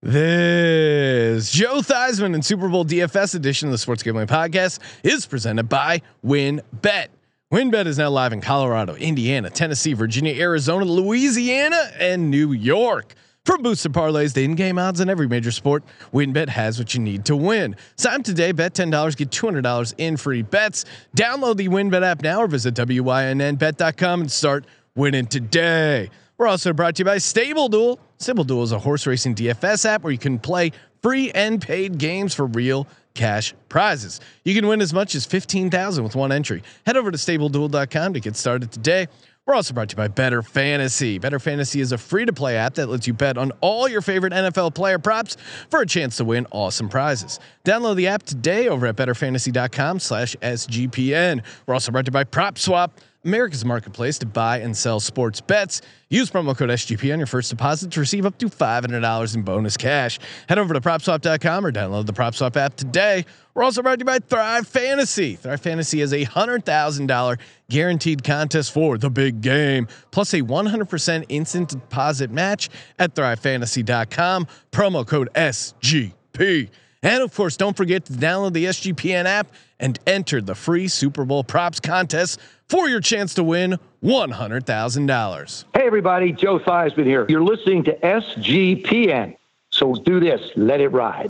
This Joe Theismann and Super Bowl DFS edition of the Sports Gambling Podcast is presented by WynnBET. WynnBET is now live in Colorado, Indiana, Tennessee, Virginia, Arizona, Louisiana, and New York. From boosted parlays to in-game odds in every major sport, WynnBET has what you need to win. Sign up today, bet ten dollars, get two hundred dollars in free bets. Download the WynnBET app now, or visit wynnbet.com and start winning today. We're also brought to you by Stable Stable Duel is a horse racing DFS app where you can play free and paid games for real cash prizes. You can win as much as 15,000 with one entry. Head over to stableduel.com to get started today. We're also brought to you by Bettor Fantasy. Bettor Fantasy is a free to play app that lets you bet on all your favorite NFL player props for a chance to win awesome prizes. Download the app today over at bettorfantasy.com slash SGPN. We're also brought to you by PropSwap. America's marketplace to buy and sell sports bets. Use promo code SGP on your first deposit to receive up to $500 in bonus cash. Head over to propswap.com or download the PropSwap app today. We're also brought to you by Thrive Fantasy. Thrive Fantasy is a $100,000 guaranteed contest for the big game, plus a 100% instant deposit match at thrivefantasy.com. Promo code SGP. And of course, don't forget to download the SGPN app and enter the free Super Bowl props contest for your chance to win $100,000. Hey, everybody, Joe Theismann here. You're listening to SGPN. So do this, let it ride.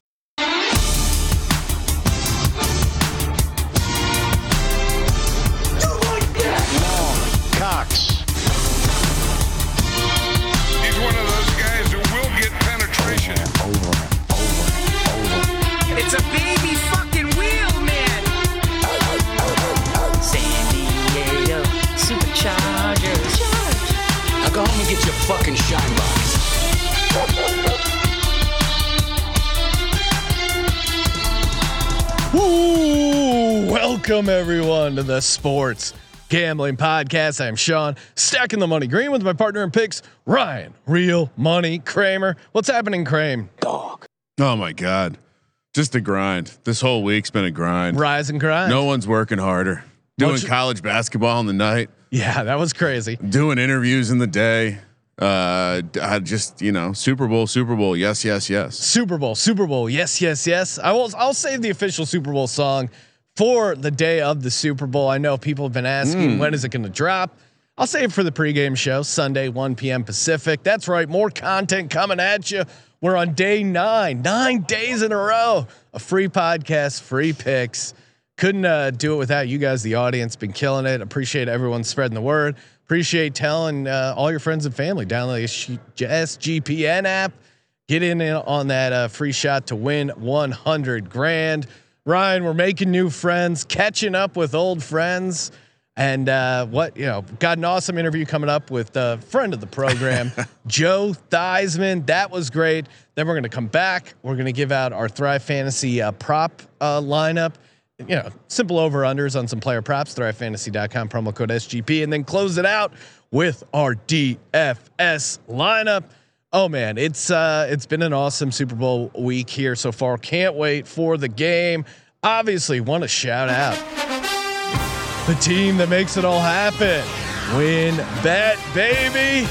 Fucking shine box. Woo! Welcome everyone to the Sports Gambling Podcast. I'm Sean, stacking the money green with my partner in picks, Ryan, Real Money Kramer. What's happening, Kramer? Dog. Oh my god, just a grind. This whole week's been a grind. Rise and grind. No one's working harder. Doing Much- college basketball in the night, Yeah, that was crazy. doing interviews in the day. Uh, I just you know, Super Bowl, Super Bowl. Yes, yes, yes. Super Bowl, Super Bowl. Yes, yes, yes. I will. I'll save the official Super Bowl song for the day of the Super Bowl. I know people have been asking when is it going to drop. I'll save it for the pregame show Sunday, 1 p.m. Pacific. That's right. More content coming at you. We're on day nine, nine days in a row. A free podcast, free picks. Couldn't uh, do it without you guys, the audience. Been killing it. Appreciate everyone spreading the word. Appreciate telling uh, all your friends and family. Download the SGPN app. Get in on that uh, free shot to win 100 grand. Ryan, we're making new friends, catching up with old friends. And uh, what you know, got an awesome interview coming up with a friend of the program, Joe Theismann. That was great. Then we're going to come back. We're going to give out our Thrive Fantasy uh, prop uh, lineup. You know, simple over unders on some player props. ThriveFantasy.com promo code SGP, and then close it out with our DFS lineup. Oh man, it's uh, it's been an awesome Super Bowl week here so far. Can't wait for the game. Obviously, want to shout out the team that makes it all happen. Win bet, baby.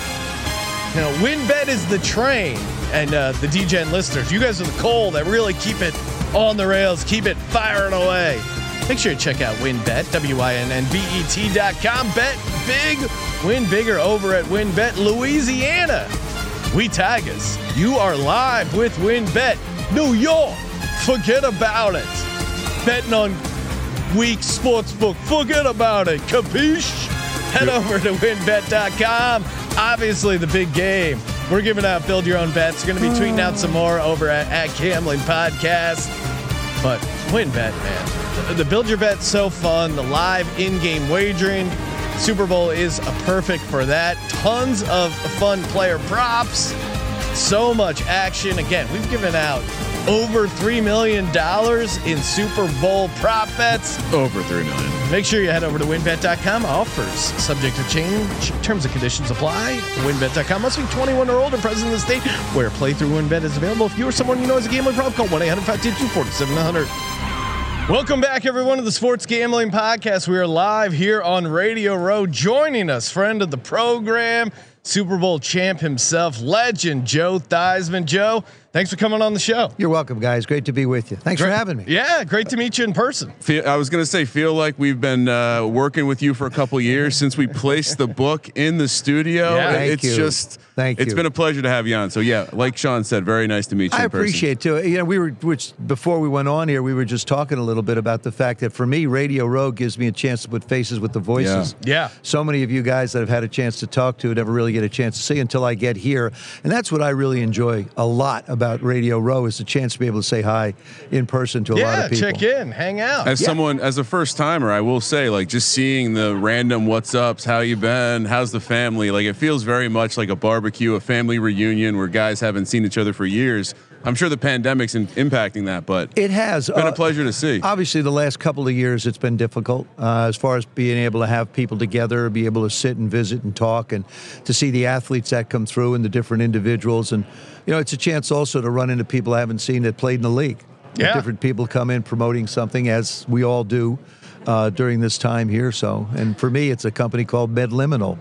Now, WynnBET is the train, and uh, the DGen listeners, you guys are the coal that really keep it on the rails, keep it firing away. Make sure you check out WynnBET, W-I-N-N-B-E-T dot com. Bet big, win bigger over at WynnBET Louisiana. We Tigers, you are live with WynnBET New York. Forget about it. Betting on weak sportsbook. Forget about it. Capiche? Head over to wynnbet.com. Obviously, the big game. We're giving out build your own bets. We're going to be tweeting out some more over at, at Gambling Podcast. But WynnBET, man. The, the build your bet so fun. The live in-game wagering. Super Bowl is a perfect for that. Tons of fun player props. So much action. Again, we've given out over $3 million in Super Bowl prop bets. Over three million. Make sure you head over to wynnbet.com. Offers subject to change. Terms and conditions apply. Wynnbet.com must be 21 or older, present in the state where playthrough WynnBET is available. If you or someone you know has a gambling problem, call 1 800 522 4700. Welcome back, everyone, to the Sports Gambling Podcast. We are live here on Radio Row. Joining us, friend of the program, Super Bowl champ himself, legend Joe Theismann. Joe, thanks for coming on the show. You're welcome, guys. Great to be with you. Thanks for having me. Yeah, great to meet you in person. Feel, I was gonna say, feel like we've been uh, working with you for a couple years since we placed the book in the studio. Yeah. Thank it's you. just, Thank It's you. been a pleasure to have you on. So yeah, like Sean said, very nice to meet you. I in person. appreciate it too. You know, we were which before we went on here, we were just talking a little bit about the fact that for me, Radio Row gives me a chance to put faces with the voices. Yeah. So many of you guys that I've had a chance to talk to never really get a chance to see until I get here, and that's what I really enjoy a lot about Radio Row is the chance to be able to say hi in person to a lot of people. check in, hang out. As Yeah. someone, as a first timer, I will say, like, just seeing the random what's ups, how you been, how's the family, like, it feels very much like a barbecue, a family reunion where guys haven't seen each other for years. I'm sure the pandemic's in, impacting that, but It has been uh, a pleasure to see. Obviously, the last couple of years, it's been difficult uh, as far as being able to have people together, be able to sit and visit and talk, and to see the athletes that come through and the different individuals. And, you know, it's a chance also to run into people I haven't seen that played in the league. Yeah. Different people come in promoting something, as we all do uh, during this time here. So, and for me, it's a company called MedLiminal.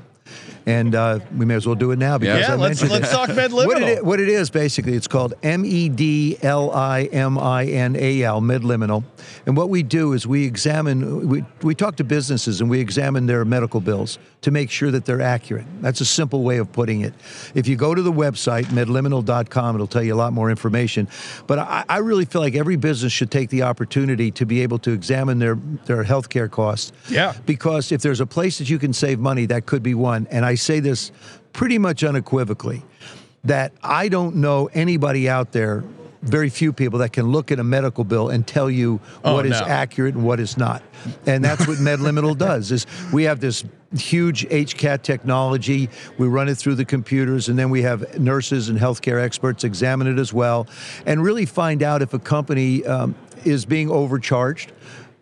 And uh, we may as well do it now because yeah, I let's mentioned let's it. talk med What it, what it is basically, it's called M E D L I M I N A L, MedLiminal. And what we do is we examine, we, we talk to businesses and we examine their medical bills to make sure that they're accurate. That's a simple way of putting it. If you go to the website, medliminal.com, it'll tell you a lot more information. But I, I really feel like every business should take the opportunity to be able to examine their, their healthcare costs. Yeah. Because if there's a place that you can save money, that could be one. And I say this pretty much unequivocally that I don't know anybody out there, very few people that can look at a medical bill and tell you Oh, what is no. accurate and what is not. And that's what MedLiminal does is we have this huge HCAT technology. We run it through the computers and then we have nurses and healthcare experts examine it as well and really find out if a company um, is being overcharged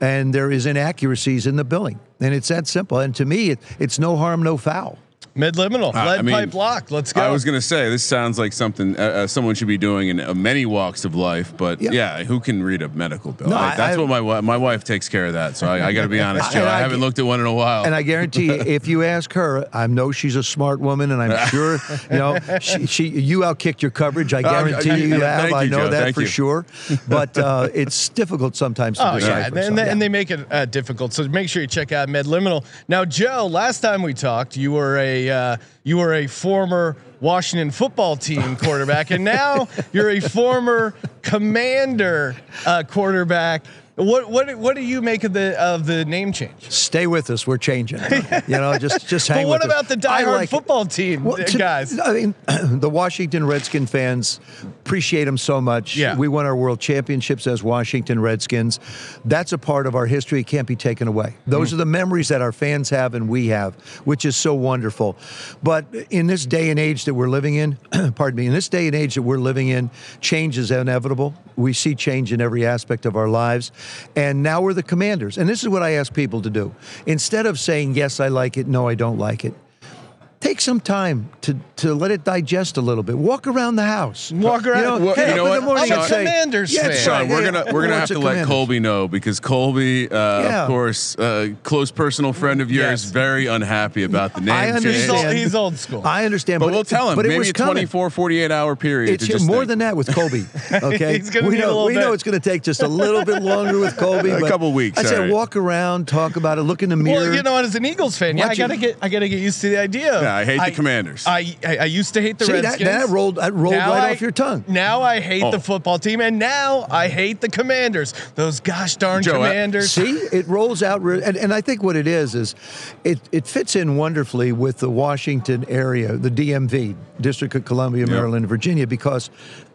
and there is inaccuracies in the billing. And it's that simple. And to me, it, it's no harm, no foul. MedLiminal, Uh, lead I mean, pipe lock. Let's go. I was gonna say this sounds like something uh, uh, someone should be doing in uh, many walks of life, but Yeah. yeah, who can read a medical bill? No, I- I- that's I- what my my wife takes care of that. So I, I got to be honest, Joe. I, I haven't get- looked at one in a while. And I guarantee you, if you ask her, I know she's a smart woman, and I'm sure, you know, she, she you outkicked your coverage. I guarantee Uh, you, you have. thank I know Joe. that for you. sure. But uh, it's difficult sometimes to Oh yeah, decipher. and, so, they, yeah. and they make it uh, difficult. So make sure you check out Medliminal. Now, Joe, last time we talked, you were a uh, you were a former Washington football team quarterback, and now you're a former Commander uh, quarterback. What what what do you make of the of the name change? Stay with us. We're changing. You know, just just hang But what with us. about the diehard like it. football team Well, to- guys? I mean, the Washington Redskin fans appreciate them so much. Yeah. We won our world championships as Washington Redskins. That's a part of our history. It can't be taken away. Those Mm. are the memories that our fans have and we have, which is so wonderful. But in this day and age that we're living in, pardon me, in this day and age that we're living in, change is inevitable. We see change in every aspect of our lives. And now we're the commanders. And this is what I ask people to do. Instead of saying, yes, I like it, no, I don't like it, take some time to, to let it digest a little bit. Walk around the house. Walk around. You know, Well, get you know what? morning I'm a say, Commanders yeah. Sean, we're gonna we're gonna have to let Colby know because Colby, uh, Yeah. of course, uh, close personal friend of yours, Yes. very unhappy about the name I change. He's old, he's old school. I understand, But, but, we'll tell him But it maybe was a 24, 48 hour period. It's just more think. than that with Colby. Okay, gonna we know we know it's going to take just a little bit longer with Colby. A couple weeks, I said right. walk around, talk about it, look in the mirror. Well, you know, as an Eagles fan, yeah, I gotta get, I gotta get used to the idea. Yeah, I hate the Commanders. I, I, I used to hate the See, that, Redskins. that rolled that rolled Now right I- off your tongue. Now I hate Oh. the football team, and now I hate the Commanders. Those gosh darn Joe, I- Commanders. See, it rolls out, re- and, and I think what it is is, it, it fits in wonderfully with the Washington area, the DMV, District of Columbia, Maryland, Virginia, because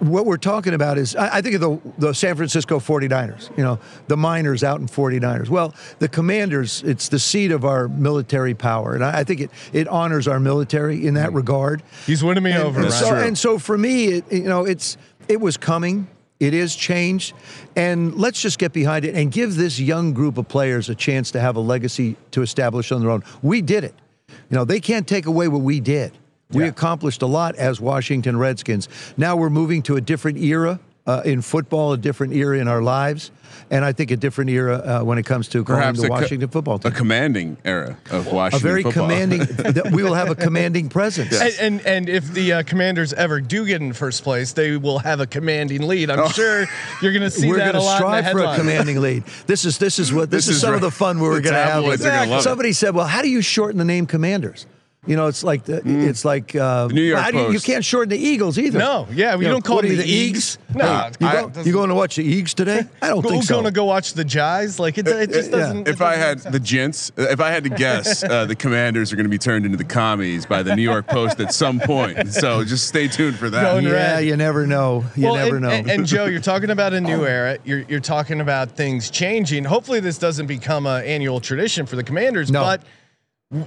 what we're talking about is, I, I think of the, the San Francisco 49ers, you know, the miners out in 49ers. Well, the Commanders, it's the seat of our military power, and I, I think it, it honors our military in that mm. regard. He's winning me And, over. and Ryan. so, and so for me, it, you know, it's it was coming. It is changed, and let's just get behind it and give this young group of players a chance to have a legacy to establish on their own. We did it. You know, they can't take away what we did. We Yeah. accomplished a lot as Washington Redskins. Now we're moving to a different era uh, in football, a different era in our lives, and I think a different era uh, when it comes to calling Perhaps the a co- Washington football team. A commanding era of Washington. A very football. commanding. that we will have a commanding presence. And, and and if the uh, Commanders ever do get in first place, they will have a commanding lead. I'm sure you're going to see Oh. We're that going a to lot in the strive for a commanding lead. This is this is what this, This is, is some of the fun we're going to have. tabloids with are gonna love it. Somebody said, "Well, how do you shorten the name Commanders?" You know, it's like the, it's like uh, Mm. New York how do you, you can't shorten the Eagles either. No, yeah, we You know, don't call what are them you, the the Eags. Eags. No, Hey, you, I- go, you going to watch the Eags today? I don't think Who's so. going to go watch the Giants? Like it, it just doesn't. If I doesn't had sense. the gents, if I had to guess, uh, the Commanders are going to be turned into the commies by the New York Post at some point. So just stay tuned for that. Going yeah, red. you never know. You Well, never and, know. And, and Joe, you're talking about a new era. You're you're talking about things changing. Hopefully, this doesn't become an annual tradition for the Commanders. No. But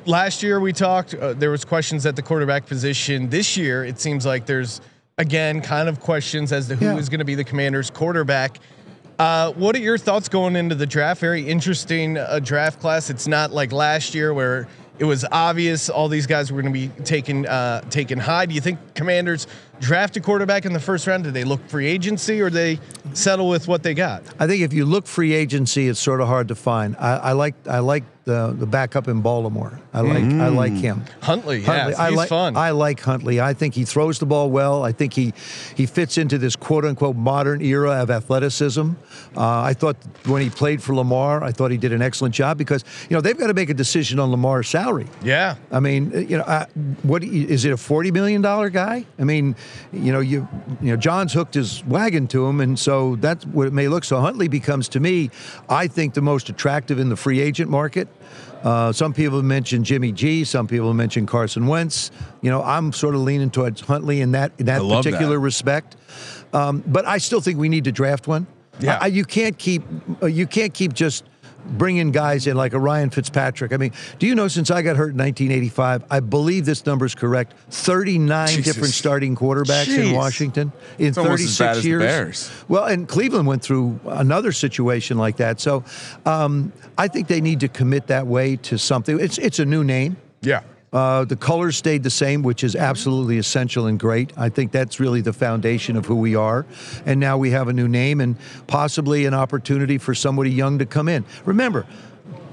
last year we talked. Uh, there was questions at the quarterback position. This year, it seems like there's again kind of questions as to who is Yeah. going to be the Commanders' quarterback. Uh, what are your thoughts going into the draft? Very interesting uh, draft class. It's not like last year where it was obvious all these guys were going to be taken uh, taken high. Do you think Commanders draft a quarterback in the first round? Do they look free agency or do they settle with what they got? I think if you look free agency, it's sort of hard to find. I, I like I like the the backup in Baltimore. I like I like him. Huntley, Huntley, yeah, I he's like fun. I like Huntley. I think he throws the ball well. I think he he fits into this quote unquote modern era of athleticism. Uh, I thought when he played for Lamar, I thought he did an excellent job because you know they've got to make a decision on Lamar's salary. yeah. I mean, you know, uh, what is it? A forty million dollar guy? I mean, you know, you you know, John's hooked his wagon to him, and so that's what it may look. So Huntley becomes, to me, I think the most attractive in the free agent market. Uh, some people have mentioned Jimmy G. Some people have mentioned Carson Wentz. You know, I'm sort of leaning towards Huntley in that in that particular that. respect. Um, but I still think we need to draft one. Yeah. I, you can't keep uh, you can't keep just bringing guys in like a Ryan Fitzpatrick. I mean, do you know since I got hurt in 1985, I believe this number is correct. 39 Jesus. different starting quarterbacks Jeez. in Washington in It's almost as 36 bad as the years. Well, and Cleveland went through another situation like that. So um, I think they need to commit that way to something. It's it's a new name. Yeah. Uh, the colors stayed the same, which is absolutely essential and great. I think that's really the foundation of who we are. And now we have a new name and possibly an opportunity for somebody young to come in. Remember,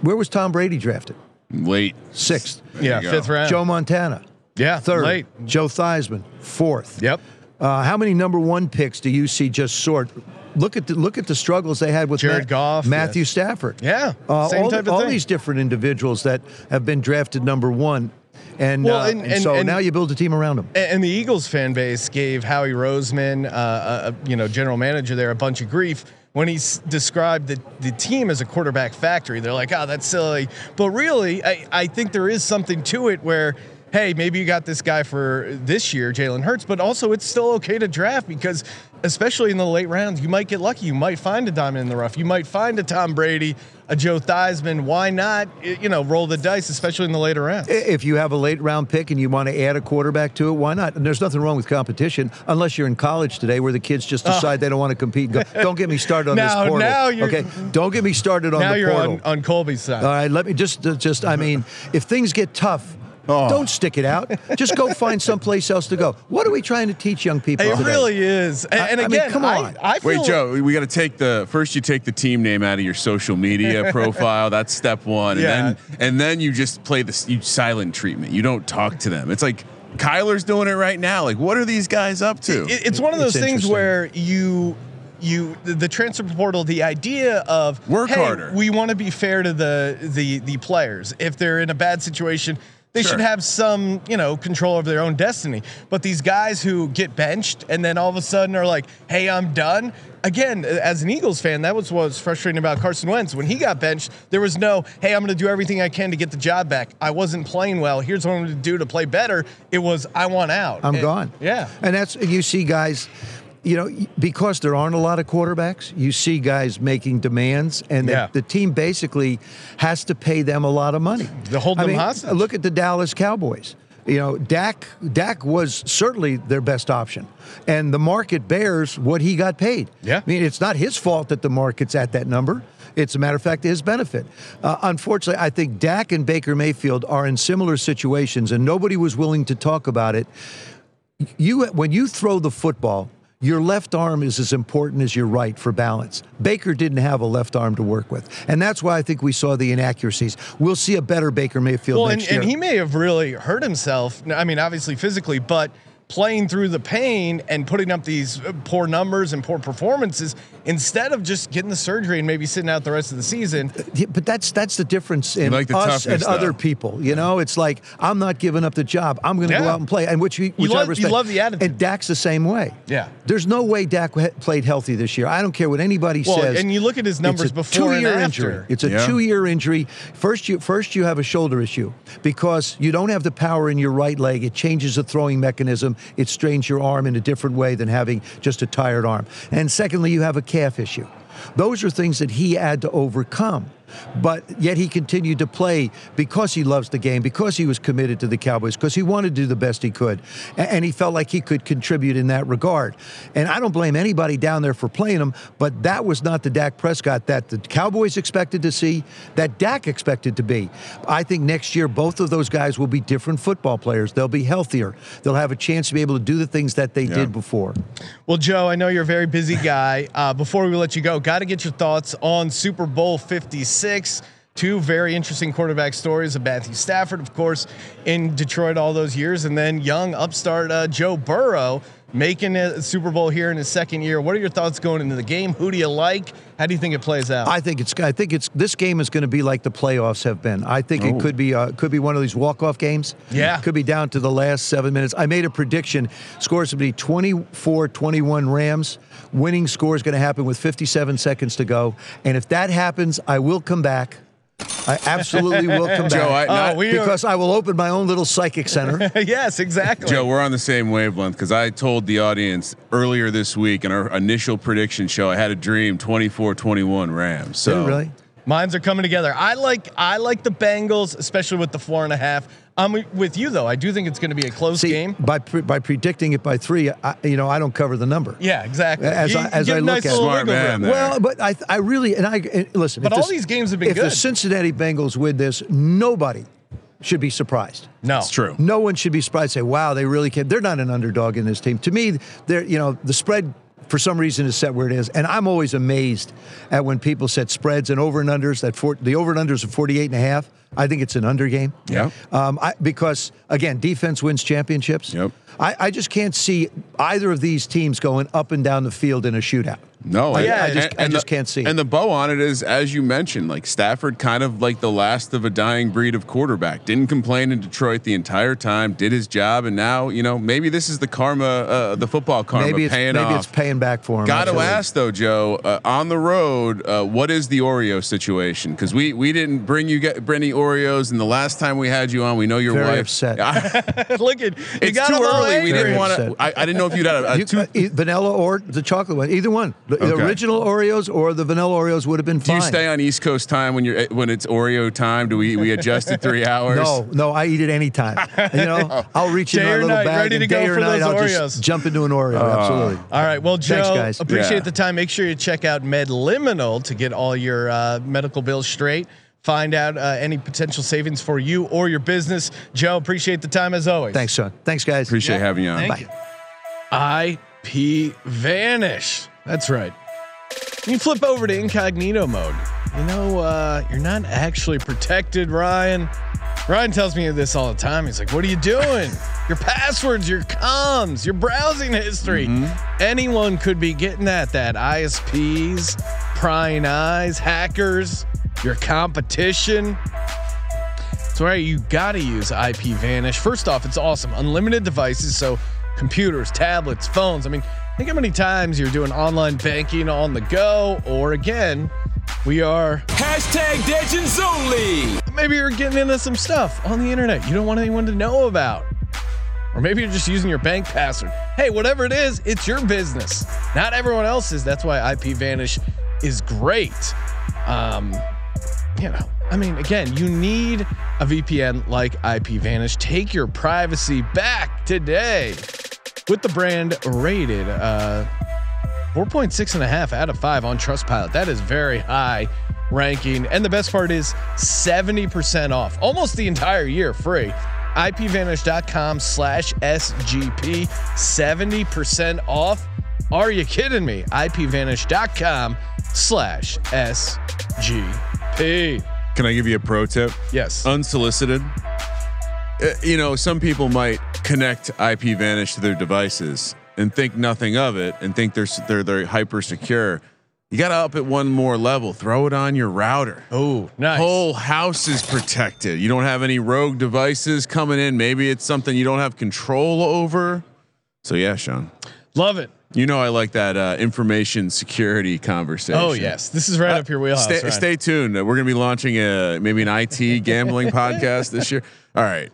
where was Tom Brady drafted? Late. Sixth. Yeah. Fifth round. Joe Montana. Yeah. Third. Late. Joe Theismann. Fourth. Yep. Uh, how many number one picks do you see just sort? Look at the look at the struggles they had with Jared Ma- Goff, Matthew yes. Stafford. Yeah, uh, same all, type of all these different individuals that have been drafted number one, and, Well, uh, and- and and- so and- now you build a team around them. And and the Eagles fan base gave Howie Roseman, uh, uh, you know, general manager there, a bunch of grief when he s- described the, the team as a quarterback factory. They're like, oh, that's silly. But really, I, I think there is something to it where, hey, maybe you got this guy for this year, Jalen Hurts, but also it's still okay to draft because, especially in the late rounds, you might get lucky. You might find a diamond in the rough. You might find a Tom Brady, a Joe Theismann. Why not, you know, roll the dice, especially in the later rounds? If you have a late round pick and you want to add a quarterback to it, why not? And there's nothing wrong with competition, unless you're in college today where the kids just oh. decide they don't want to compete. Go, don't get me started on Now- this portal. now you're- okay, don't get me started on now the you're portal. on, on Colby's side. All right, let me just just I mean, if things get tough, Oh. don't stick it out. Just go find someplace else to go. What are we trying to teach young people It today? really is. And, I- and I mean, again, come on. I feel Wait, Joe, we got to take the first. You take the team name out of your social media profile. That's step one, and Yeah. then and then you just play this you silent treatment. You don't talk to them. It's like Kyler's doing it right now. Like, what are these guys up to? It- it's one of It's those things where you you the, the transfer portal the idea of Work hey, harder. we want to be fair to the the the players if they're in a bad situation they Sure. should have some you know control over their own destiny. But these guys who get benched and then all of a sudden are like hey i'm done. Again as an eagles fan that was what was frustrating about carson wentz. When he got benched there was no hey i'm going to do everything i can to get the job back. I wasn't playing well. Here's what i'm going to do to play better. It was i want out. I'm And- gone. yeah. And that's you see guys, you know, because there aren't a lot of quarterbacks, you see guys making demands, and the, Yeah. the team basically has to pay them a lot of money. They're holding I mean, hostage. Look at the Dallas Cowboys. You know, Dak Dak was certainly their best option, and the market bears what he got paid. Yeah. I mean, it's not his fault that the market's at that number. It's a matter of fact his benefit. Uh, unfortunately, I think Dak and Baker Mayfield are in similar situations, and nobody was willing to talk about it you when you throw the football your left arm is as important as your right for balance. Baker didn't have a left arm to work with, and that's why I think we saw the inaccuracies. We'll see a better Baker Mayfield Well, and, next year. and he may have really hurt himself. I mean, obviously physically, but playing through the pain and putting up these poor numbers and poor performances instead of just getting the surgery and maybe sitting out the rest of the season. Yeah, but that's that's the difference in like the us and toughness, other people. You know, it's like I'm not giving up the job. I'm going to go out and play, and which, we- which I love- you respect. love the attitude. And Dak's the same way. Yeah. There's no way Dak played healthy this year. I don't care what anybody Well, says. and you look at his numbers it's a before and two-year after. injury. It's a Yeah. two-year injury. First, you first you have a shoulder issue because you don't have the power in your right leg. It changes the throwing mechanism. It strains your arm in a different way than having just a tired arm. And secondly, you have a calf issue. Those are things that he had to overcome. But yet he continued to play because he loves the game, because he was committed to the Cowboys, because he wanted to do the best he could. A- And he felt like he could contribute in that regard. And I don't blame anybody down there for playing him, but that was not the Dak Prescott that the Cowboys expected to see, that Dak expected to be. I think next year, both of those guys will be different football players. They'll be healthier. They'll have a chance to be able to do the things that they did before. Well, Joe, I know you're a very busy guy. Uh, before we let you go, got to get your thoughts on Super Bowl 56. Two very interesting quarterback stories of Matthew Stafford, of course, in Detroit all those years, and then young upstart uh, Joe Burrow making a Super Bowl here in his second year. What are your thoughts going into the game? Who do you like? How do you think it plays out? I think it's. I think it's. This game is going to be like the playoffs have been. I think it could be. Uh, could be one of these walk-off games. Yeah. Could be down to the last seven minutes. I made a prediction. Scores would be 24-21 Rams. Winning score is going to happen with 57 seconds to go. And if that happens, I will come back. I absolutely will come back. Joe, I- uh, not- we are- because I will open my own little psychic center. yes, exactly. Joe, we're on the same wavelength because I told the audience earlier this week in our initial prediction show, I had a dream 24 21 Rams. So, really? Mines are coming together. I like I like the Bengals, especially with the four and a half. I'm with you though. I do think it's going to be a close See, game. by pre- by predicting it by three, I, you know, I don't cover the number. Yeah, exactly. As You- I- as get I a look nice at it. Smart wiggle man there. Well, but I, I really, and I and listen. But if all the- these games have been if the. Cincinnati Bengals win this, nobody should be surprised. No, it's true. No one should be surprised. Say, "Wow, they really can." They're not an underdog in this team. To me, they're you know the spread for some reason is set where it is, and I'm always amazed at when people set spreads and over and unders. That for, the over and unders of 48 and a half. I think it's an under game. Yeah. Um, I, because again, defense wins championships. Yep. I, I just can't see either of these teams going up and down the field in a shootout. No, I- and- I just- and- I just the- can't see it. And the bow on it is, as you mentioned, like Stafford, kind of like the last of a dying breed of quarterback. Didn't complain in Detroit the entire time. Did his job, and now you know maybe this is the karma, uh, the football karma maybe it's paying maybe off. it's paying back for him. Got to absolutely. ask though, Joe. Uh, on the road, uh, what is the Oreo situation? Because we we didn't bring you get bring any Oreos, and the last time we had you on, we know your Very wife. upset. Look at you it's got too them all early. We didn't want to. I, I didn't know if you'd had a, a You- two. uh, vanilla or the chocolate one, either one. The, the Okay. original Oreos or the vanilla Oreos would have been fine. Do you stay on East Coast time when you're when it's Oreo time? Do we we adjust it three hours? No, no, I eat it anytime. You know, I'll reach Day in my little night, bag ready and to go day or for night those I'll Oreos. just jump into an Oreo. Absolutely. All right. Well, Joe, Thanks, guys. appreciate Yeah. the time. Make sure you check out MedLiminal to get all your uh, medical bills straight. Find out uh, any potential savings for you or your business. Joe, appreciate the time as always. Thanks, son. Thanks, guys. Appreciate having you on. Thank you. IP Vanish. That's right. When you flip over to incognito mode, you know, uh, you're not actually protected, Ryan. Ryan tells me this all the time. He's like, What are you doing? your passwords, your comms, your browsing history. Anyone could be getting at that. ISPs, prying eyes, hackers, your competition. So right, you gotta use IP Vanish. First off, it's awesome. Unlimited devices, so computers, tablets, phones. I mean, think how many times you're doing online banking on the go, or again, we are Hashtag Legends Only. maybe you're getting into some stuff on the internet you don't want anyone to know about. Or maybe you're just using your bank password. Hey, whatever it is, it's your business, not everyone else's. That's why IP Vanish is great. Um, you know, I mean, again, you need a VPN like IP Vanish. Take your privacy back today with the brand rated uh, 4.6 and a half out of five on Trustpilot. That is very high ranking. And the best part is 70% off, almost the entire year free. IPVanish.com slash SGP, 70% off. Are you kidding me? IPVanish.com slash SGP. Hey, can I give you a pro tip? Yes. Unsolicited. Uh, you know, some people might connect IP Vanish to their devices and think nothing of it and think they're they're they're hyper secure. You got to up it one more level. Throw it on your router. oh, nice. Whole house is protected. You don't have any rogue devices coming in. Maybe it's something you don't have control over. So yeah, Sean. Love it. You know I like that uh, information security conversation. Oh, yes. This is right up your wheelhouse. Stay, stay tuned. We're going to be launching a maybe an IT gambling podcast this year. All right.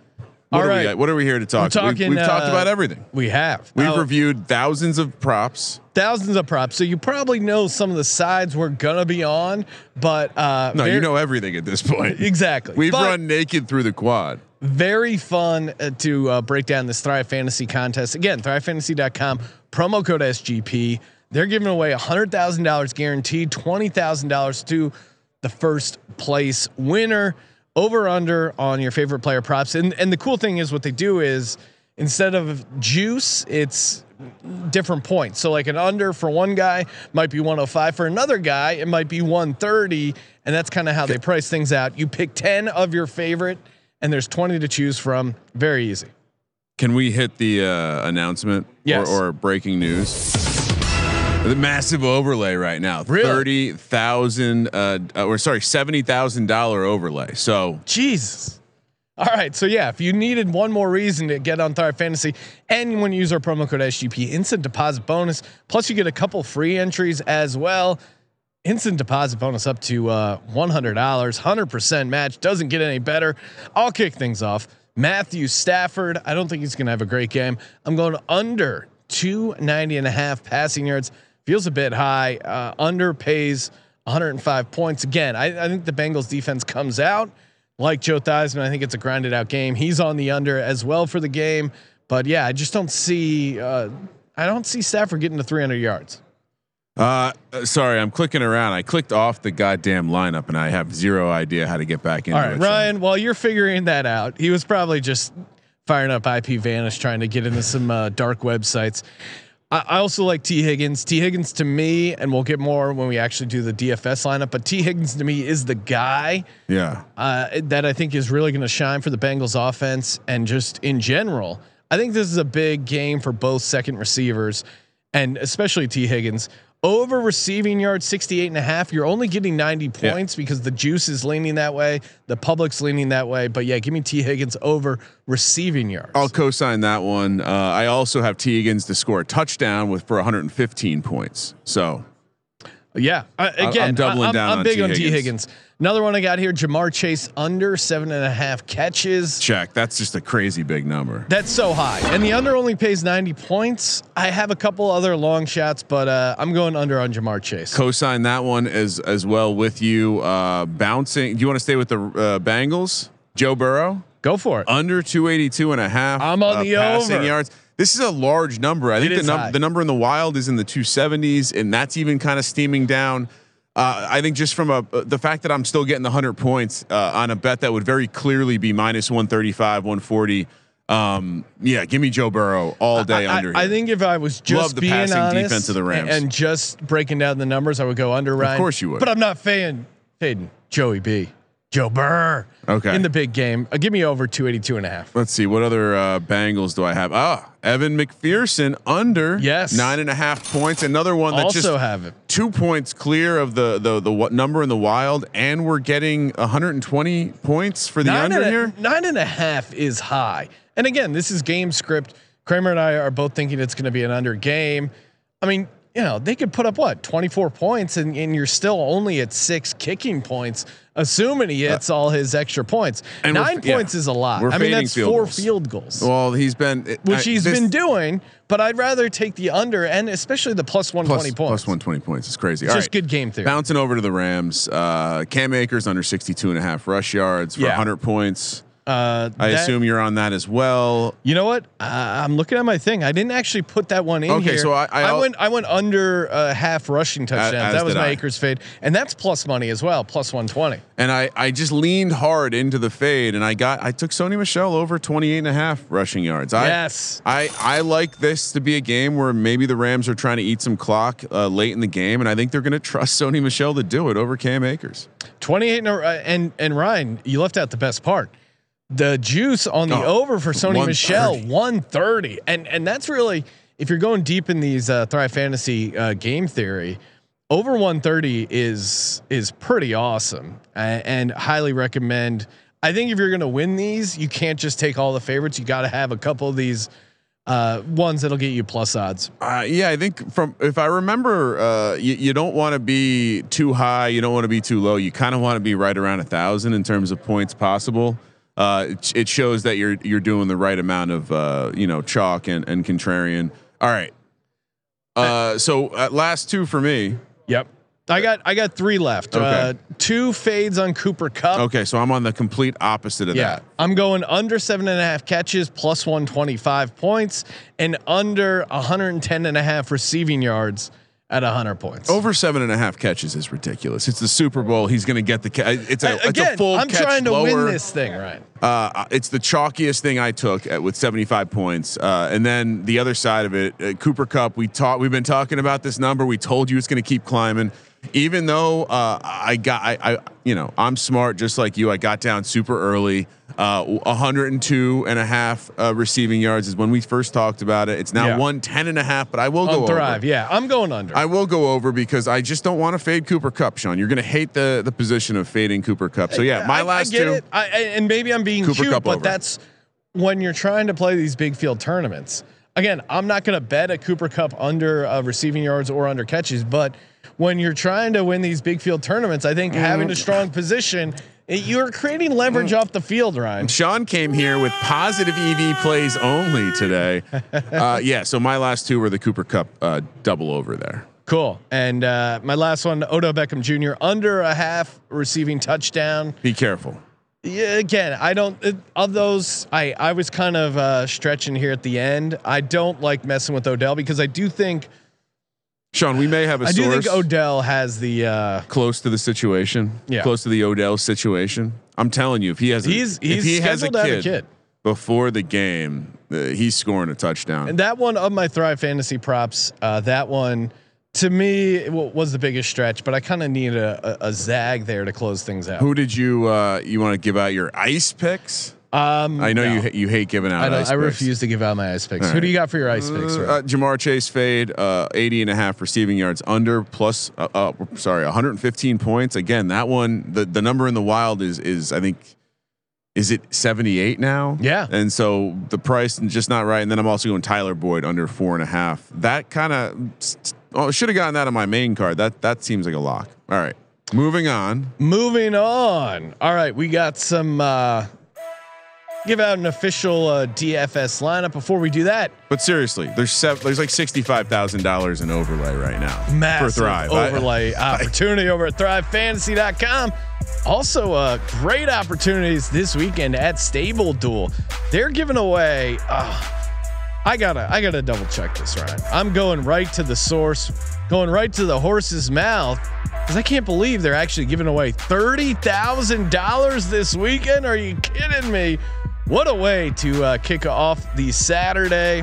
What All are we? What are we here to talk? We've- talking, we've, talked uh, about everything. We have. We've Now, reviewed thousands of props. thousands of props. So you probably know some of the sides we're going to be on, but uh, No, you know everything at this point. exactly. We've But- run naked through the quad. very fun uh, to uh, break down this Thrive Fantasy contest. Again, thrivefantasy.com, promo code SGP. They're giving away $100,000 guaranteed, $20,000 to the first place winner. Over under on your favorite player props. And and the cool thing is what they do is instead of juice, it's different points. So like an under for one guy might be 105 for another guy, it might be 130 and that's kind of how they price things out. You pick 10 of your favorite and there's 20 to choose from. Very easy. Can we hit the uh, announcement Yes. or, or breaking news? The massive overlay right now, Really? thirty thousand, uh, uh, or sorry, seventy thousand dollar overlay. So Jesus. All right. So yeah, if you needed one more reason to get on Thrive Fantasy, and when you use our promo code SGP, instant deposit bonus. Plus, you get a couple free entries as well. Instant deposit bonus up to uh, one hundred dollars, hundred percent match. Doesn't get any better. I'll kick things off. Matthew Stafford. I don't think he's going to have a great game. I'm going under 290 and a half passing yards. Feels a bit high. Uh, under pays 105 points. Again, I, I think the Bengals defense comes out like Joe Theismann. I think it's a grinded out game. He's on the under as well for the game. But yeah, I just don't see. Uh, I don't see Stafford getting to 300 yards. Uh, sorry, I'm clicking around. I clicked off the goddamn lineup, and I have zero idea how to get back in. All right, it. Ryan. While you're figuring that out, he was probably just firing up IP Vanish, trying to get into some uh, dark websites. I, I also like Tee Higgins. Tee Higgins to me, and we'll get more when we actually do the DFS lineup. But Tee Higgins to me is the guy Yeah, uh, that I think is really going to shine for the Bengals offense and just in general. I think this is a big game for both second receivers and especially Tee Higgins. Over receiving yards, 68 and a half. You're only getting 90 Yeah. points because the juice is leaning that way. The public's leaning that way. But yeah, give me Tee Higgins over receiving yards. I'll co-sign that one. Uh, I also have Tee Higgins to score a touchdown with for 115 points. So Yeah. Uh, again, I'm doubling I- down I'm on big T. on T. Higgins. Higgins. Another one I got here: Ja'Marr Chase under seven and a half catches. check. That's just a crazy big number. That's so high, and the under only pays 90 points. I have a couple other long shots, but uh, I'm going under on Ja'Marr Chase. Co-sign that one as as well with you. Uh, bouncing. Do you want to stay with the uh, Bengals? Joe Burrow Go for it. under 282 and a half. I'm on uh, the passing over. yards. This is a large number. I think the, num- the number in the wild is in the 270s, and that's even kind of steaming down. Uh, I think just from a the fact that I'm still getting the 100 points uh, on a bet that would very clearly be minus 135, 140. Um, yeah, give me Joe Burrow all day I, under. I here. think if I was just being passing honest defense of the Rams. and just breaking down the numbers, I would go under. Ryan. course you would. but I'm not fading fading Joey B. Joe Burr. Okay. In the big game, uh, give me over 282 and a half. Let's see what other uh, Bengals do I have. Ah, Evan McPherson under Yes. nine and a half points. Another one that Also just have it. two points clear of the the the what number in the wild, and we're getting 120 points for the nine under a- here. Nine and a half is high. And again, this is game script. Kramer and I are both thinking it's going to be an under game. I mean, you know, they could put up what 24 points, and, and you're still only at six kicking points, assuming he hits all his extra points. Uh, And Nine f- yeah. points is a lot. I mean, that's field four goals. field goals, Well, he's been which I- he's this- been doing. But I'd rather take the under, and especially the plus 120 plus, points. plus 120 points. It's crazy. It's just right. good game theory. Bouncing over to the Rams, uh, Cam Akers under 62 and a half rush yards for Yeah. 100 points. Uh, I that- assume you're on that as well. You know what? Uh, I'm looking at my thing. I didn't actually put that one in Okay, here. so I- I al- went I went under uh, half rushing touchdowns. that was my I. Akers fade, and that's plus money as well, plus 120. And I, I just leaned hard into the fade and I got I took Sony Michel over 28 and a half rushing yards. I, Yes. I I like this to be a game where maybe the Rams are trying to eat some clock uh, late in the game and I think they're going to trust Sony Michel to do it over Cam Akers. 28 and, uh, and and Ryan, you left out the best part. The juice on the Oh, over for Sony Michel 130. 130. And and that's really if you're going deep in these uh, Thrive Fantasy uh, game theory, over 130 is is pretty awesome uh, and highly recommend. I think if you're going to win these, you can't just take all the favorites. You got to have a couple of these uh, ones that'll get you plus odds. Uh, yeah, I think from if I remember, uh, you, you don't want to be too high, you don't want to be too low. You kind of want to be right around a thousand in terms of points possible. Uh, it, it shows that you're you're doing the right amount of uh, you know chalk and, and contrarian. All right. Uh, so uh, last two for me. Yep. I got I got three left. Okay. Uh, two fades on Cooper Kupp. Okay, so I'm on the complete opposite of Yeah, that. I'm going under seven and a half catches plus 125 points and under 110 and a half receiving yards at 100 points. Over seven and a half catches is ridiculous. It's the Super Bowl. He's going to get the. Ca- it's a. A- it's a Again, full I'm catch trying to lower. win this thing, right? Uh, it's the chalkiest thing I took at, with 75 points. Uh, and then the other side of it, uh, Cooper Kupp. We taught. We've been talking about this number. We told you it's going to keep climbing. Even though uh, I got, I, I, you know, I'm smart just like you. I got down super early. Uh, 102 and a half uh, receiving yards is when we first talked about it. It's now Yeah. 110 and a half, but I will go Thrive, over. yeah, I'm going under. I will go over because I just don't want to fade Cooper Kupp, Sean. You're going to hate the the position of fading Cooper Kupp. So yeah, my I- last I get two. It. I, and maybe I'm being Cooper cute, Kupp but over. that's when you're trying to play these big field tournaments. Again, I'm not going to bet a Cooper Kupp under uh, receiving yards or under catches, but when you're trying to win these big field tournaments, I think having Mm. a strong position, it- you're creating leverage off the field, Ryan. Sean came here with positive EV plays only today. Uh, yeah, so my last two were the Cooper Kupp uh, double over there. Cool. And uh, my last one, Odell Beckham Jr. under a half receiving touchdown. Be careful. Yeah, again, I don't it, of those. I I was kind of uh, stretching here at the end. I don't like messing with Odell because I do think Sean, we may have a I do think Odell has the. Uh, close to the situation. Yeah. Close to the Odell situation. I'm telling you, if he has a, He's- if he's he has a to a kid, kid. before the game, uh, he's scoring a touchdown. and that one of my Thrive Fantasy props. Uh, that one to me was the biggest stretch, but I kind of need a, a, a zag there to close things out. Who did you uh, you want to give out your ice picks? Um, I know no. you you hate giving out I, I picks. refuse to give out my ice picks. All Who do you got for your ice picks? Uh, Ryan? uh, Ja'Marr Chase fade, uh, 80 and a half receiving yards under plus, uh, uh, sorry, 115 points. Again, that one, the, the number in the wild is, is I think, is it 78 now? Yeah. And so the price is just not right. And then I'm also going Tyler Boyd under four and a half. That kind of, oh, should have gotten that on my main card. That, that seems like a lock. All right. Moving on. Moving on. All right, we got some. Uh, give out an official uh, DFS lineup. Before we do that, But seriously, there's sev- there's like $65,000 in overlay right now massive for Thrive. I- overlay opportunity over at ThriveFantasy.com. Also, uh, great opportunities this weekend at Stable Duel. They're giving away. Uh, I gotta, I gotta double check this, Ryan. I'm going right to the source, going right to the horse's mouth, because I can't believe they're actually giving away thirty thousand dollars this weekend. Are you kidding me? What a way to uh, kick off the Saturday.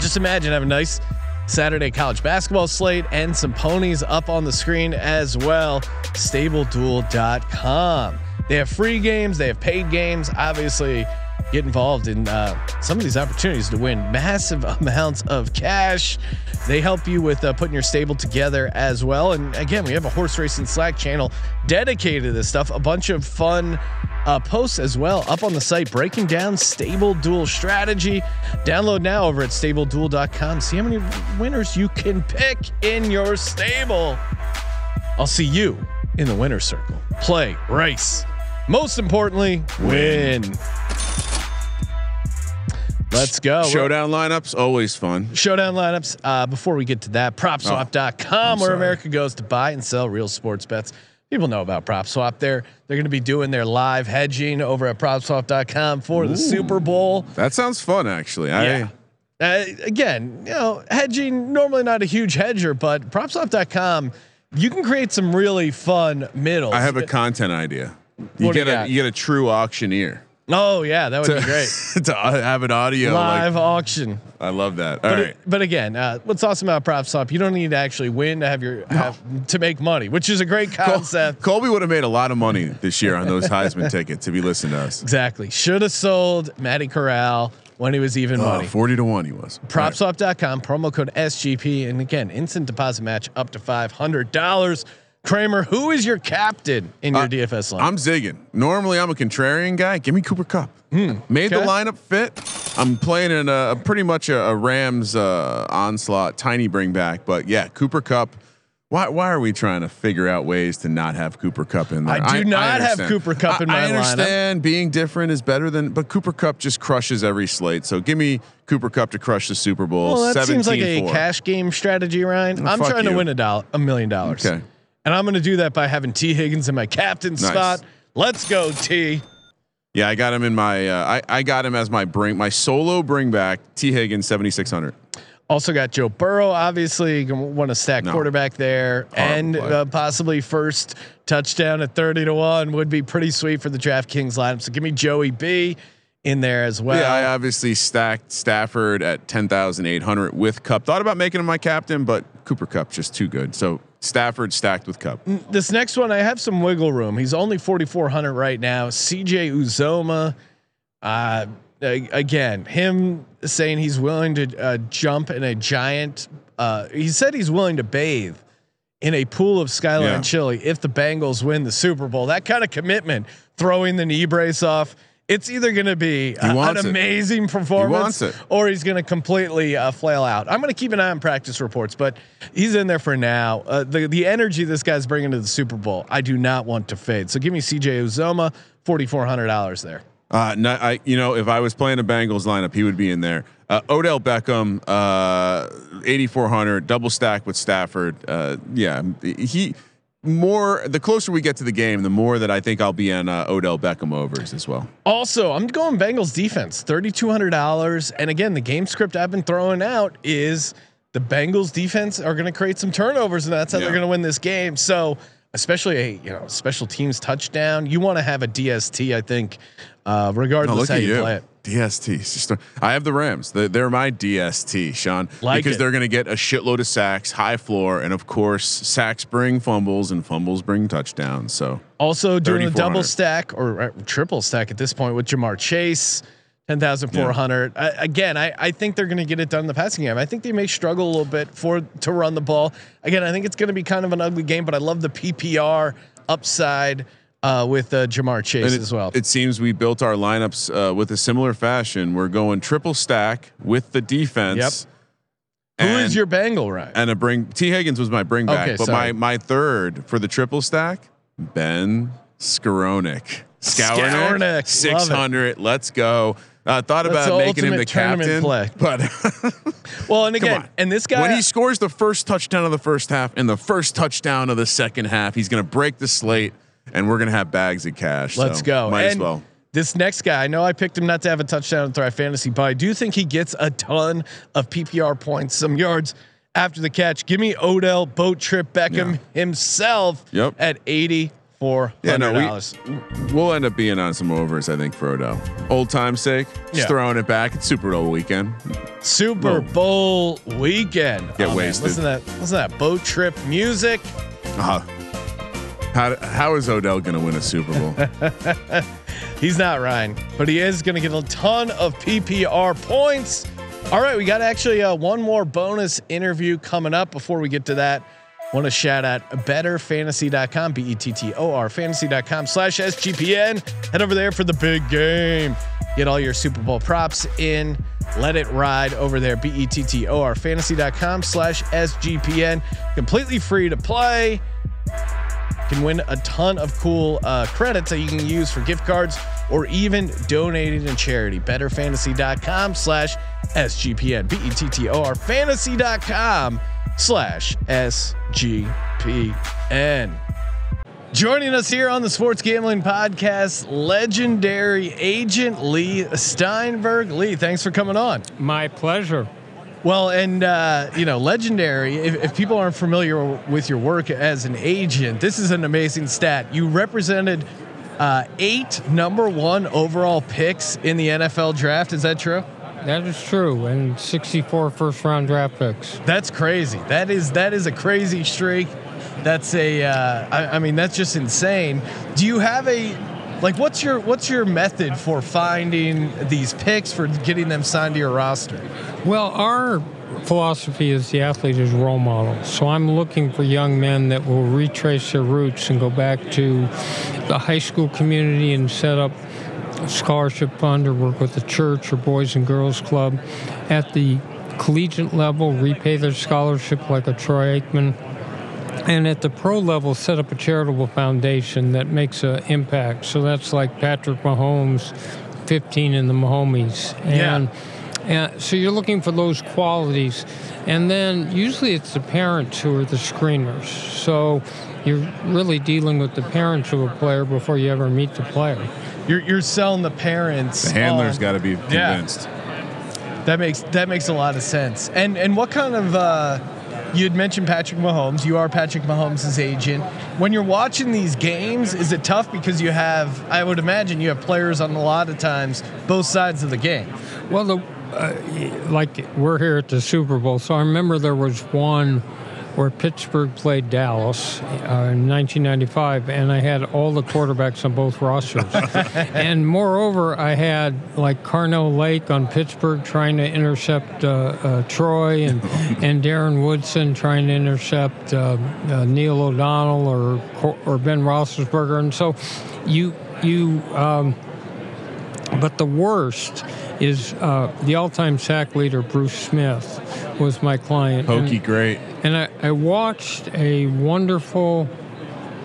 Just imagine having a nice Saturday college basketball slate and some ponies up on the screen as well. StableDuel.com. They have free games, they have paid games. Obviously, get involved in uh, some of these opportunities to win massive amounts of cash. They help you with uh, putting your stable together as well. And again, we have a horse racing Slack channel dedicated to this stuff. A bunch of fun uh, posts as well up on the site breaking down stable duel strategy. Download now over at stableduel.com. See how many winners you can pick in your stable. I'll see you in the winner circle. Play, race. Most importantly, win. Let's go. Showdown lineups, always fun. Showdown lineups. Uh, before we get to that, propswap.com, Oh, where. America goes to buy and sell real sports bets. people know about Prop Swap. They're they're going to be doing their live hedging over at PropSwap.com for the Super Bowl. That sounds fun, actually. Yeah. Uh, again, you know, hedging normally not a huge hedger, but PropSwap.com you can create some really fun middles. I I have a content idea. You What get you a you get a true auctioneer oh yeah, that would to, be great. to have an audio. Live Like, auction. I love that. All But, right. it- but again, uh, what's awesome about PropSwap, you don't need to actually win to have your have, to make money, which is a great concept. Colby would have made a lot of money this year on those Heisman tickets if he listened to us. Exactly. Should have sold Matty Corral when he was even Uh, money. 40 to 1 he was. PropSwap.com, promo code SGP. And again, instant deposit match up to $500. Kramer, who is your captain in your Uh, DFS line? I'm zigging. Normally, I'm a contrarian guy. Give me Cooper Kupp. Made the lineup fit. I'm playing in a, pretty much a, a Rams uh, onslaught, tiny bring back. But yeah, Cooper Kupp. Why, why are we trying to figure out ways to not have Cooper Kupp in there? I do not have. Cooper Kupp in I, my I lineup. understand being different is better than, but Cooper Kupp just crushes every slate. So give me Cooper Kupp to crush the Super Bowl. well, that seems like a 17-4. cash game strategy, Ryan. I'm trying to win a dollar, a million dollars. Okay. And I'm going to do that by having Tee Higgins in my captain Nice. spot. Let's go, T. Yeah, I got him in my. Uh, I I got him as my bring my solo bring back. Tee Higgins seventy six hundred. Also got Joe Burrow. Obviously, want to stack No. quarterback there, and uh, possibly first touchdown at thirty to one would be pretty sweet for the DraftKings lineup. So give me Joey B in there as well. yeah, I obviously stacked Stafford at ten thousand eight hundred with Kupp. Thought about making him my captain, but Cooper Kupp just too good. So Stafford stacked with Kupp. this next one, I have some wiggle room. He's only 4,400 right now. CJ Uzomah, uh, again, him saying he's willing to uh, jump in a giant. Uh, he said he's willing to bathe in a pool of Skyline Yeah. chili if the Bengals win the Super Bowl. That kind of commitment, throwing the knee brace off. It's either going to be a- an it. amazing performance, it. or he's going to completely uh, flail out. I'm going to keep an eye on practice reports, but he's in there for now. Uh, the the energy this guy's bringing to the Super Bowl, I do not want to fade. So give me CJ Uzomah, forty four hundred dollars there. Uh, no, I you know if I was playing a Bengals lineup, he would be in there. Uh, Odell Beckham, uh, eighty four hundred, double stack with Stafford. Uh, yeah, he more. The closer we get to the game, the more that I think I'll be on uh, Odell Beckham overs as well. Also, I'm going Bengals defense, thirty two hundred dollars. And again, the game script I've been throwing out is the Bengals defense are going to create some turnovers, and that's how they're going to win this game. So, especially a you know special teams touchdown, you want to have a DST. I think, uh, regardless look how you, you. play it. DST. Just have the Rams. They're, they're my DST, Sean, Like because it. they're going to get a shitload of sacks, high floor, and of course, sacks bring fumbles, and fumbles bring touchdowns. So Also doing a double stack or uh, triple stack at this point with Ja'Marr Chase, ten thousand four hundred. Again, I, I think they're going to get it done in the passing game. I think they may struggle a little bit for to run the ball. Again, I think it's going to be kind of an ugly game, but I love the PPR upside uh, with uh, Ja'Marr Chase it, as well. It seems we built our lineups uh, with a similar fashion. We're going triple stack with the defense. Who is and- your Bengal, right? and a bring? Tee Higgins was my bring back, Okay, but sorry. my my third for the triple stack, Ben love it. six hundred. Let's go. Uh, thought That's about making him the captain, play. but well, and again, and this guy, when he scores the first touchdown of the first half and the first touchdown of the second half, he's going to break the slate, and we're going to have bags of cash. Let's so go. Might as And well. This next guy, I know I picked him not to have a touchdown in Thrive Fantasy, but I do think he gets a ton of PPR points, some yards after the catch. Give me Odell Boat Trip Beckham himself Yep. at eighty four Yeah, no, dollars. we, we'll end up being on some overs, I think, for Odell. Old time's sake, just Yeah. throwing it back. It's Super Bowl weekend. Super. Bowl weekend. Get man, wasted. Listen to that. Listen to that boat trip music. Uh, how, how is Odell going to win a Super Bowl? He's not Ryan, but he is going to get a ton of PPR points. All right, we got actually uh, one more bonus interview coming up. Before we get to that, want to shout out bettorfantasy.com, B E T T O R fantasy.com slash SGPN. Head over there for the big game. Get all your Super Bowl props in. Let it ride over there, B E T T O R fantasy.com slash SGPN. Completely free to play can win a ton of cool uh, credits that you can use for gift cards or even donating to charity. Bettorfantasy.com slash SGPN. B-E-T-T-O-R fantasy.com slash SGPN. Joining us here on the Sports Gambling Podcast, legendary agent Leigh Steinberg. Lee, thanks for coming on. My pleasure. Well, and uh, you know, legendary. If, if people aren't familiar with your work as an agent, this is an amazing stat. You represented uh, eight number one overall picks in the NFL draft. Is that true? That is true. And 64 first round draft picks. That's crazy. That is that is a crazy streak. That's a. Uh, I, I mean, that's just insane. Do you have a like? What's your what's your method for finding these picks for getting them signed to your roster? Well, our philosophy is the athlete is role model. So I'm looking for young men that will retrace their roots and go back to the high school community and set up a scholarship fund or work with the church or Boys and Girls Club at the collegiate level, repay their scholarship like a Troy Aikman. And at the pro level, set up a charitable foundation that makes an impact. So that's like Patrick Mahomes, 15 and the Mahomies. And and so you're looking for those qualities. And then usually it's the parents who are the screeners. So you're really dealing with the parents of a player before you ever meet the player. You're you're selling the parents. The handler's got to be convinced. Yeah. convinced. That makes that makes a lot of sense. And and what kind of uh, you had mentioned Patrick Mahomes. You are Patrick Mahomes' agent. When you're watching these games, is it tough because you have? I would imagine you have players on a lot of times both sides of the game. Well, the, uh, like we're here at the Super Bowl, so I remember there was one where Pittsburgh played Dallas uh, in 1995, and I had all the quarterbacks on both rosters. and moreover, I had like Carnell Lake on Pittsburgh trying to intercept uh, uh, Troy, and and Darren Woodson trying to intercept uh, uh, Neil O'Donnell or or Ben Roethlisberger, and so you you. Um, but the worst is uh, the all-time sack leader Bruce Smith was my client. Pokey, and, great. and I, I watched a wonderful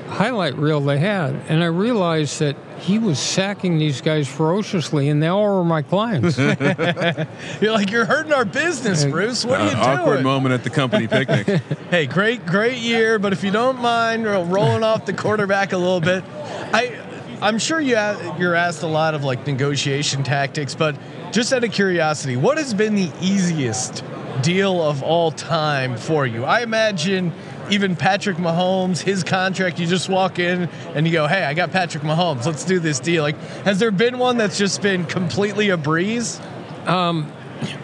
highlight reel they had, and I realized that he was sacking these guys ferociously, and they all were my clients. You're like you're hurting our business, Bruce. What are you Uh, awkward doing? moment at the company picnic. Hey, great, great year. But if you don't mind ro- rolling off the quarterback a little bit, I, I'm sure you you're asked a lot of like negotiation tactics. But just out of curiosity, what has been the easiest deal of all time for you? I imagine even Patrick Mahomes, his contract. You just walk in and you go, "Hey, I got Patrick Mahomes. Let's do this deal." Like, has there been one that's just been completely a breeze? Um,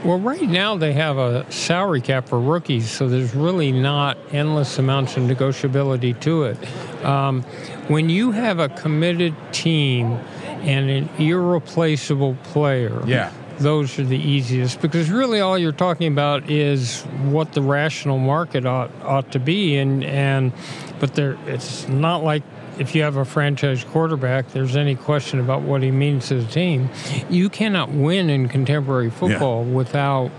Well, right now they have a salary cap for rookies, so there's really not endless amounts of negotiability to it. Um, when you have a committed team and an irreplaceable player, Yeah. those are the easiest because really all you're talking about is what the rational market ought, ought to be, and and but there it's not like if you have a franchise quarterback, there's any question about what he means to the team. You cannot win in contemporary football without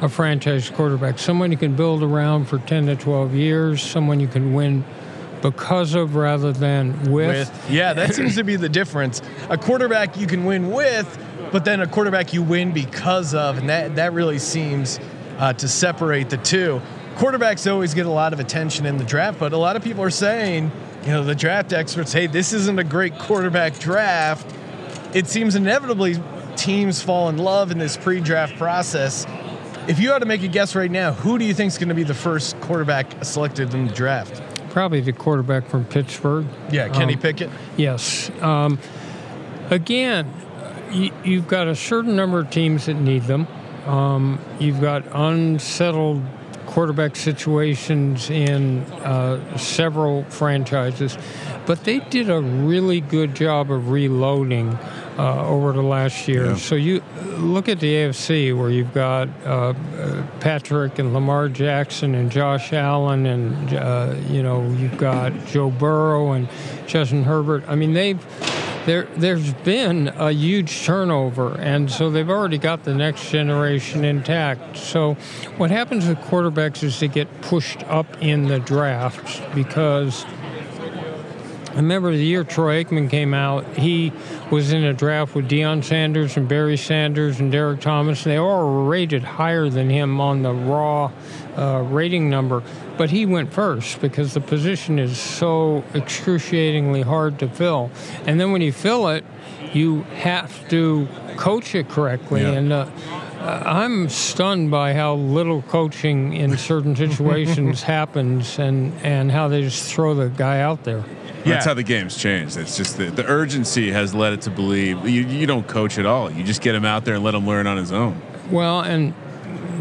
a franchise quarterback. Someone you can build around for 10 to 12 years, someone you can win because of rather than with. with. Yeah, that seems to be the difference. A quarterback you can win with, but then a quarterback you win because of, and that that really seems uh, to separate the two. Quarterbacks always get a lot of attention in the draft, but a lot of people are saying, you know, the draft experts, hey, this isn't a great quarterback draft. It seems inevitably teams fall in love in this pre-draft process. If you had to make a guess right now, who do you think is going to be the first quarterback selected in the draft? Probably the quarterback from Pittsburgh. Yeah, Kenny Um, Pickett. Yes. Um, again, you, you've got a certain number of teams that need them. Um, you've got unsettled quarterback situations in uh, several franchises, but they did a really good job of reloading uh, over the last year. Yeah. So you look at the AFC where you've got uh, uh, Patrick and Lamar Jackson and Josh Allen and uh, you know you've got Joe Burrow and Justin Herbert. I mean they've there there's been a huge turnover and so they've already got the next generation intact. So what happens with quarterbacks is they get pushed up in the draft because I remember the year Troy Aikman came out, he was in a draft with Deion Sanders and Barry Sanders and Derrick Thomas. They all were rated higher than him on the raw uh, rating number, but he went first because the position is so excruciatingly hard to fill. And then when you fill it, you have to coach it correctly. Yeah. And uh, I'm stunned by how little coaching in certain situations happens and, and how they just throw the guy out there. That's how the game's changed. It's just the, the urgency has led it to believe you, you don't coach at all. You just get him out there and let him learn on his own. Well, and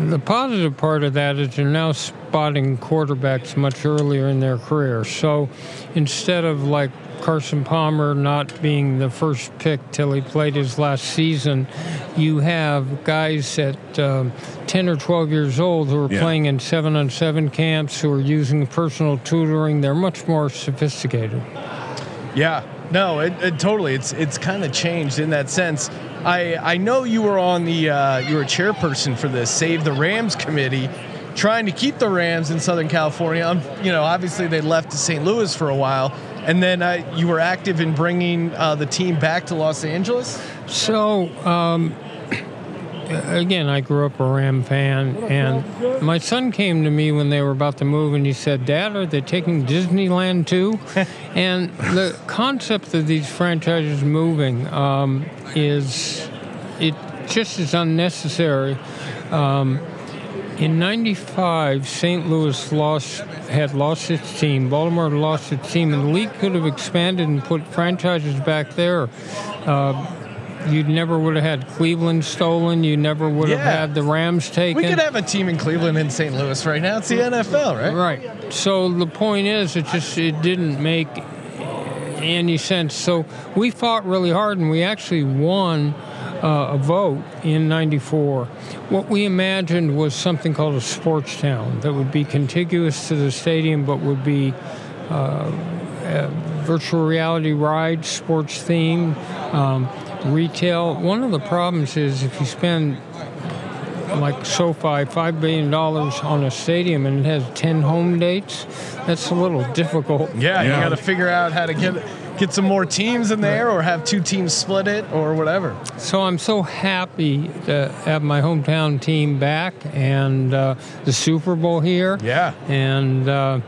the positive part of that is you're now spotting quarterbacks much earlier in their career. So instead of like Carson Palmer not being the first pick till he played his last season, you have guys at um, 10 or 12 years old who are Yeah. playing in seven on seven camps, who are using personal tutoring. They're much more sophisticated. Yeah, no, it, it totally. It's it's kind of changed in that sense. I I know you were on the uh, you were chairperson for the Save the Rams committee, trying to keep the Rams in Southern California. Um, you know, obviously they left to St. Louis for a while, and then uh, you were active in bringing uh, the team back to Los Angeles. So, um, again, I grew up a Ram fan, and my son came to me when they were about to move, and he said, "Dad, are they taking Disneyland too?" and the concept of these franchises moving um, is it just is unnecessary. Um, in '95, St. Louis lost had lost its team. Baltimore had lost its team, and the league could have expanded and put franchises back there. Uh, you never would have had Cleveland stolen. You never would have Yeah. had the Rams taken. We could have a team in Cleveland and St. Louis right now. It's the NFL, right? Right. So the point is, it just it didn't make any sense. So we fought really hard, and we actually won uh, a vote in '94. What we imagined was something called a sports town that would be contiguous to the stadium, but would be uh, a virtual reality ride, sports theme, um, retail. One of the problems is if you spend like SoFi, five billion dollars on a stadium, and it has ten home dates. That's a little difficult. Yeah, you got to figure out how to get get some more teams in there, or have two teams split it, or whatever. So I'm so happy to have my hometown team back and uh, the Super Bowl here. Yeah. And uh,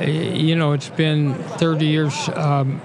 you know, it's been 30 years. Um,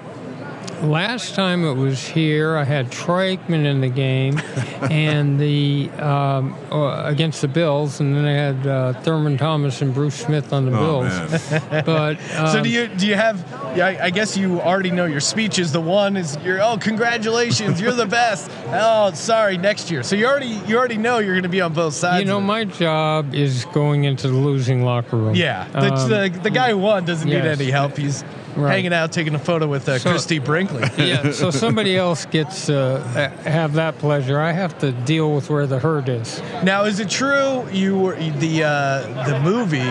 last time it was here, I had Troy Aikman in the game, and the um, uh, against the Bills, and then I had uh, Thurman Thomas and Bruce Smith on the Oh, Bills. man. But So um, do you do you have? Yeah, I, I guess you already know your speeches. The one is you're oh congratulations, you're the best. Oh sorry, next year. So you already you already know you're going to be on both sides. You know, my job is going into the losing locker room. yeah. The, Um, the, the guy who won doesn't yes. need any help. He's Right. hanging out taking a photo with uh, So- Christie Brinkley. yeah, so somebody else gets uh, have that pleasure. I have to deal with where the hurt is. Now, is it true you were the uh, the movie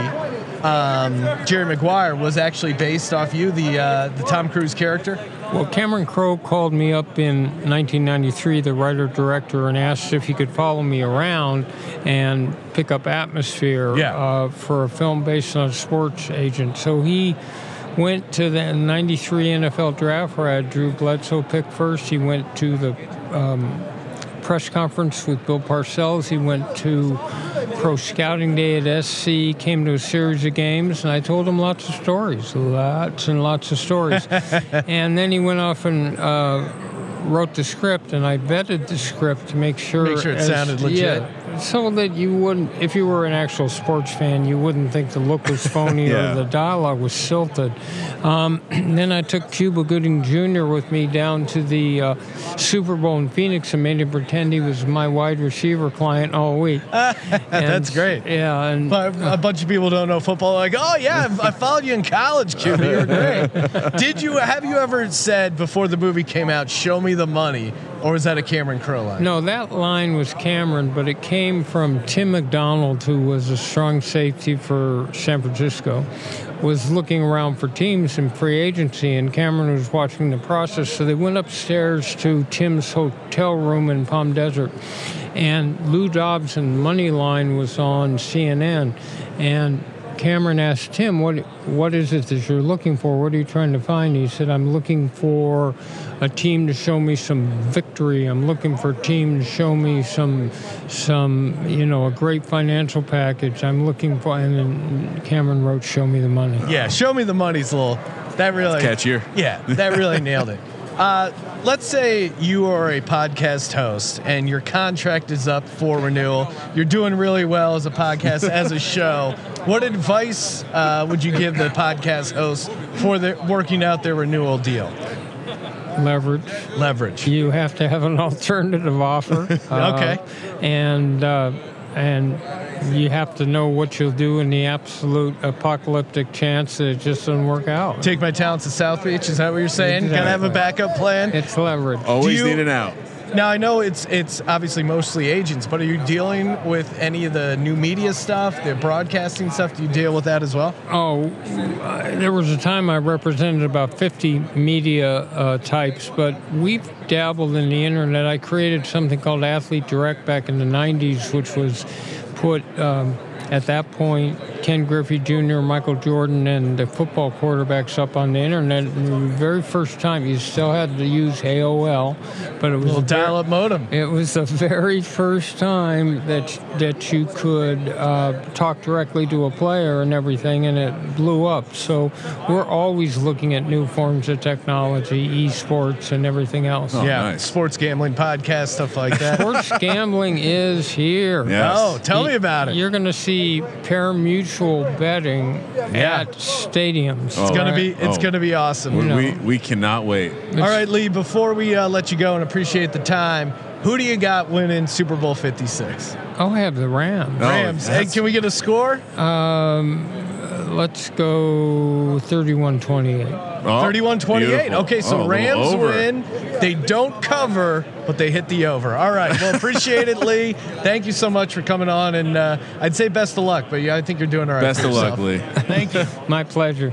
um, Jerry Maguire was actually based off you, the uh, the Tom Cruise character? Well, Cameron Crowe called me up in 1993, the writer director, and asked if he could follow me around and pick up atmosphere Yeah. uh, for a film based on a sports agent. So he went to the 93 NFL draft where I had Drew Bledsoe pick first. He went to the um, press conference with Bill Parcells. He went to pro scouting day at SC, came to a series of games, and I told him lots of stories, lots and lots of stories. and then he went off and uh, wrote the script, and I vetted the script to make sure Make sure it sounded legit. Yeah, so that you wouldn't, if you were an actual sports fan, you wouldn't think the look was phony Yeah. or the dialogue was silted. Um, then I took Cuba Gooding Jr. with me down to the uh, Super Bowl in Phoenix and made him pretend he was my wide receiver client all week. That's great. Yeah, and But a bunch of people don't know football. Like, oh yeah, I followed you in college, Cuba. You were great. Did you have you ever said before the movie came out, "Show me the money," or was that a Cameron Crowe line? No, that line was Cameron, but it came from Tim McDonald, who was a strong safety for San Francisco, was looking around for teams in free agency, and Cameron was watching the process. So they went upstairs to Tim's hotel room in Palm Desert, and Lou Dobbs and Money Line was on CNN, and Cameron asked Tim, "What what is it that you're looking for? What are you trying to find?" He said, "I'm looking for a team to show me some victory. I'm looking for a team to show me some some you know a great financial package. I'm looking for." And then Cameron wrote, "Show me the money." Yeah, show me the money's a little. That really catchier. Yeah, that really nailed it. Uh, let's say you are a podcast host and your contract is up for renewal. You're doing really well as a podcast, as a show. What advice uh, would you give the podcast host for the, working out their renewal deal? Leverage. Leverage. You have to have an alternative offer. Uh, Okay. And uh, and you have to know what you'll do in the absolute apocalyptic chance that it just doesn't work out. Take my talents to South Beach. Is that what you're saying? Gotta have a backup plan. It's leverage. Always you- need an out. Now I know it's it's obviously mostly agents, but are you dealing with any of the new media stuff, the broadcasting stuff? Do you deal with that as well? Oh, uh, there was a time I represented about 50 media uh, types, but we've dabbled in the internet. I created something called Athlete Direct back in the 90s, which was put um, at that point Ken Griffey Jr., Michael Jordan, and the football quarterbacks up on the internet. And the very first time, you still had to use AOL, but it was a ver- dial-up modem. it was the very first time that that you could uh, talk directly to a player and everything, and it blew up. So we're always looking at new forms of technology, esports, and everything else. yeah, nice. sports gambling podcast stuff like that. Sports gambling is here. Yes. Oh, tell me about it. You're going to see pari-mutuel betting Yeah. at stadiums. It's gonna be it's Oh. gonna be awesome. We, know. we we cannot wait. All right, Leigh. Before we uh, let you go and appreciate the time, who do you got winning Super Bowl Fifty Six? Oh, I have the Rams. Oh, Rams. Hey, can we get a score? Um, let's go 31-28. Oh, 31 28. beautiful. Okay, so Oh, Rams win. They don't cover, but they hit the over. All right. Well, appreciate it, Leigh. Thank you so much for coming on. And uh, I'd say best of luck, but yeah, I think you're doing all right. Best for of luck. Leigh. Thank you. My pleasure.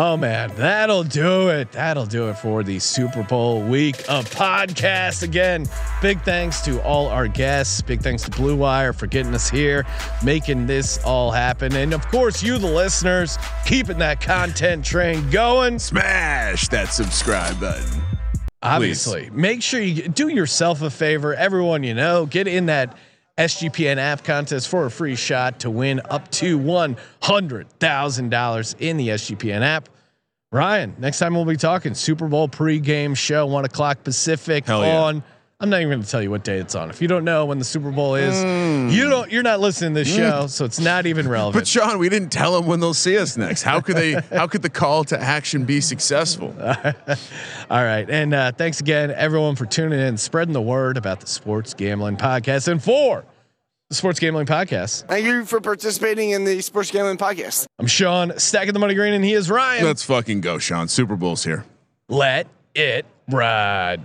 Oh man, that'll do it. That'll do it for the Super Bowl week of podcast. Again, big thanks to all our guests. Big thanks to Blue Wire for getting us here, making this all happen. And of course, you, the listeners, keeping that content train going. Smash that subscribe button. Obviously, make sure you do yourself a favor. Everyone you know, get in that SGPN app contest for a free shot to win up to one hundred thousand dollars in the SGPN app. Ryan, next time we'll be talking Super Bowl pregame show, one o'clock Pacific Hell yeah. On. I'm not even going to tell you what day it's on. If you don't know when the Super Bowl is, you don't. You're not listening to this show, so it's not even relevant. But Sean, we didn't tell them when they'll see us next. How could they? How could the call to action be successful? All right. And uh, thanks again, everyone, for tuning in, spreading the word about the Sports Gambling Podcast. And for the Sports Gambling Podcast, Thank you for participating in the Sports Gambling Podcast. I'm Sean, stacking the money green, and he is Ryan. Let's fucking go, Sean. Super Bowl's here. Let it ride.